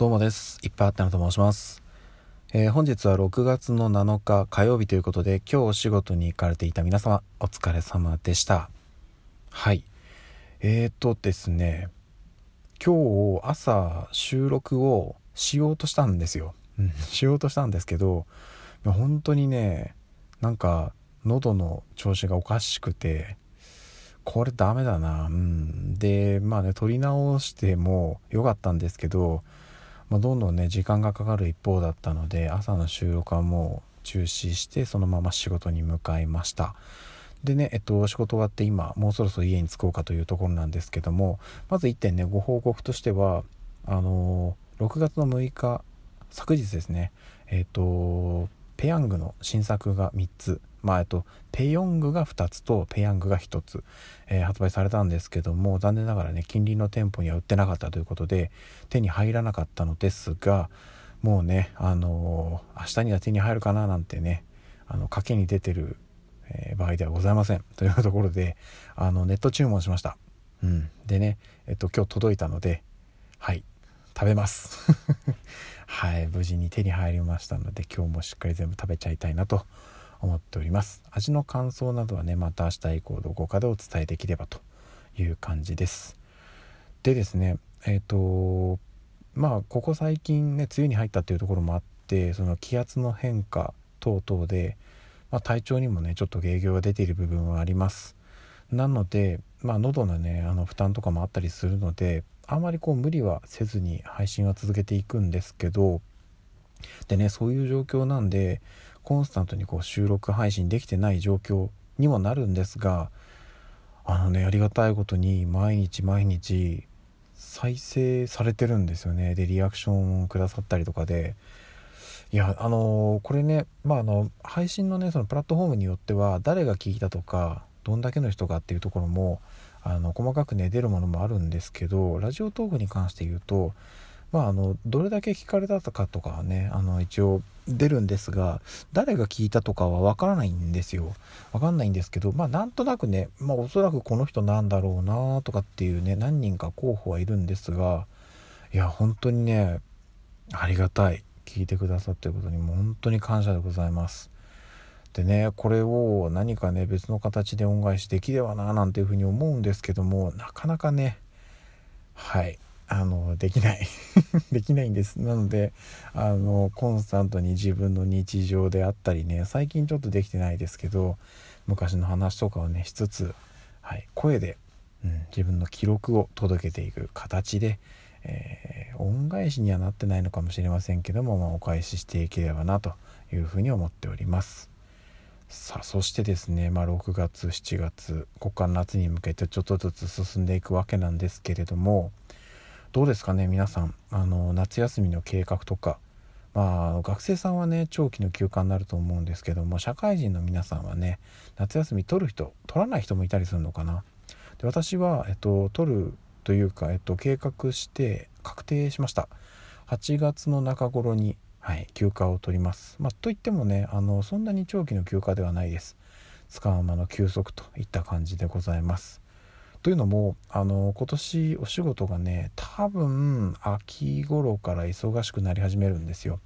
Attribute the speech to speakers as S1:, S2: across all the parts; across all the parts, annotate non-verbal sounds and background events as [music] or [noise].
S1: どうもです。いっぱいあったのと申します。えー、本日は6月の7日火曜日ということで、今日お仕事に行かれていた皆様、お疲れ様でした。はい。えーとですね、今日朝収録をしようとしたんですよ。うん、[laughs] しようとしたんですけど、本当にね、なんか喉の調子がおかしくて、これダメだな。うん。で、まあね、撮り直しても良かったんですけど、まあ、どんどんね、時間がかかる一方だったので、朝の収録はもう中止して、そのまま仕事に向かいました。でね、えっと、仕事終わって今、もうそろそろ家に着こうかというところなんですけども、まず1点ね、ご報告としては、あの6月の6日、昨日ですね、えっと、ペヤングの新作が3つ。まあ、えっと、ペヨングが2つとペヤングが1つ、えー、発売されたんですけども残念ながらね近隣の店舗には売ってなかったということで手に入らなかったのですがもうねあのー、明日には手に入るかななんてねあの賭けに出てる、え、場合ではございません。というところであのネット注文しました、うん、でねえっと今日届いたのではい。食べます。[laughs] はい無事に手に入りましたので今日もしっかり全部食べちゃいたいなと思っております。味の感想などはねまた明日以降どこかでお伝えできればという感じです。でですねえっ、ー、とまあここ最近ね梅雨に入ったっていうところもあってその気圧の変化等々で、まあ、体調にもねちょっと影響が出ている部分はあります。なのでまあ喉のねあの負担とかもあったりするのであまりこう無理はせずに配信は続けていくんですけどでねそういう状況なんでコンスタントにこう収録配信できてない状況にもなるんですがあのねありがたいことに毎日毎日再生されてるんですよね。でリアクションくださったりとかで。いやあのー、これねまああの配信のねそのプラットフォームによっては誰が聞いたとかどんだけの人がっていうところもあの細かくね出るものもあるんですけどラジオトークに関して言うとまあ、あのどれだけ聞かれたかとかはねあの一応出るんですが誰が聞いたとかはわからないんですよ。わかんないんですけどまあなんとなくね、まあ、おそらくこの人なんだろうなとかっていうね何人か候補はいるんですがいや本当にねありがたい。聞いてくださってることにも本当に感謝でございます。でねこれを何かね別の形で恩返しできればななんていうふうに思うんですけどもなかなかねはいあのできない。[laughs] できないんです。なのであのコンスタントに自分の日常であったりね最近ちょっとできてないですけど昔の話とかをねしつつ、はい、声で、うん、自分の記録を届けていく形で、えー、恩返しにはなってないのかもしれませんけども、まあ、お返ししていければなというふうに思っております。さあそしてですね、まあ、6月7月ここから夏に向けてちょっとずつ進んでいくわけなんですけれどもどうですかね皆さんあの夏休みの計画とかまあ学生さんはね長期の休暇になると思うんですけども社会人の皆さんはね夏休み取る人取らない人もいたりするのかな。で私は、えっと、取るというか、えっと、計画して確定しました。8月の中頃に、はい、休暇を取ります、まあ、といってもねあのそんなに長期の休暇ではないです。つかままの休息といった感じでございます。というのもあの今年お仕事がね多分秋頃から忙しくなり始めるんですよ。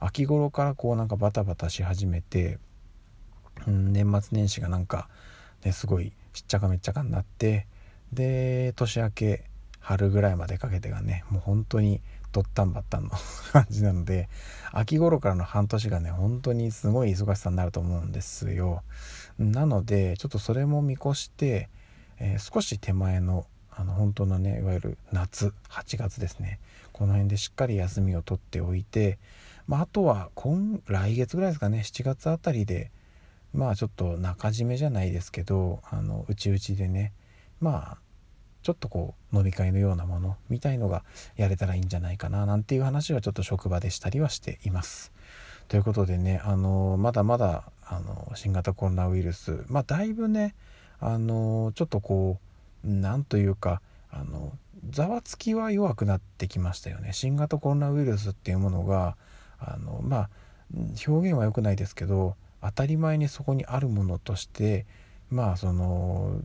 S1: 秋頃からこうなんかバタバタし始めて、うん、年末年始がなんか、ね、すごいしっちゃかめっちゃかになってで年明け春ぐらいまでかけてがねもう本当にドッタンバッタンの [laughs] 感じなので秋頃からの半年がね本当にすごい忙しさになると思うんですよ。なのでちょっとそれも見越してえー、少し手前のあの本当のねいわゆる夏8月ですね。この辺でしっかり休みを取っておいて、まあ、あとは今来月ぐらいですかね7月あたりでまあちょっと中締めじゃないですけどあの内々でねまあちょっとこう飲み会のようなものみたいのがやれたらいいんじゃないかななんていう話はちょっと職場でしたりはしています。ということでねあのまだまだあの新型コロナウイルスまあだいぶねあのちょっとこう何というかあのざわつきは弱くなってきましたよね新型コロナウイルスっていうものがあのまあ表現は良くないですけど当たり前にそこにあるものとしてまあその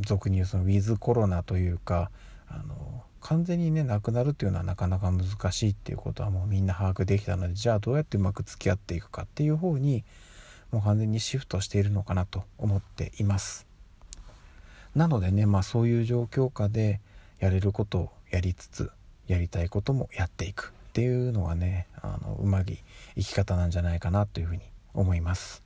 S1: 俗に言うそのウィズコロナというかあの完全にねなくなるっていうのはなかなか難しいっていうことはもうみんな把握できたのでじゃあどうやってうまく付き合っていくかっていう方にもう完全にシフトしているのかなと思っています。なのでねまあそういう状況下でやれることをやりつつやりたいこともやっていくっていうのがねあのうまき生き方なんじゃないかなというふうに思います。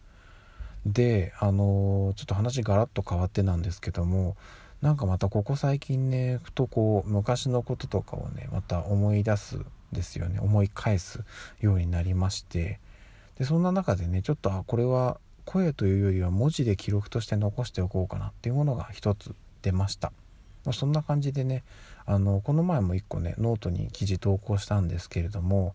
S1: であのちょっと話ガラッと変わってなんですけどもなんかまたここ最近ねふとこう昔のこととかをねまた思い出すですよね。思い返すようになりまして。でそんな中でねちょっとあこれは声というよりは文字で記録として残しておこうかなっていうものが一つ出ました、まあ、そんな感じでねあのこの前も一個ねノートに記事投稿したんですけれども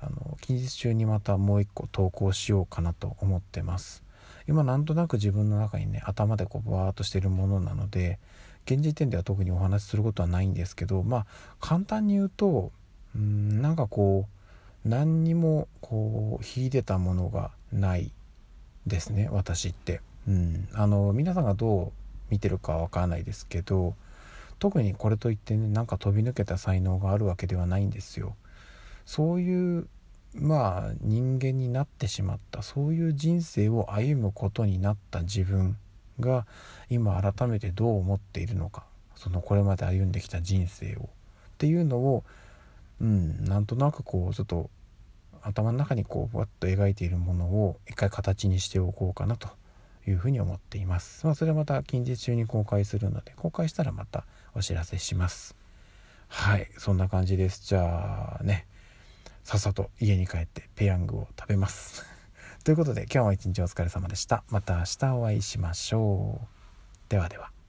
S1: あの近日中にまたもう一個投稿しようかなと思ってます。今なんとなく自分の中にね頭でこうバーっとしてるものなので現時点では特にお話しすることはないんですけどまあ簡単に言うとうんなんかこう何にもこう秀でたものがないですね私って。うん、あの皆さんがどう見てるかは分からないですけど特にこれといってねなんか飛び抜けた才能があるわけではないんですよ。そういうまあ人間になってしまったそういう人生を歩むことになった自分が今改めてどう思っているのかそのこれまで歩んできた人生をっていうのをうんなんとなくこうちょっと頭の中にこうわっと描いているものを一回形にしておこうかなというふうに思っています。まあ、それはまた近日中に公開するので公開したらまたお知らせします。はいそんな感じです。じゃあねさっさと家に帰ってペヤングを食べます。[laughs] ということで今日も一日お疲れ様でした。また明日お会いしましょう。ではでは。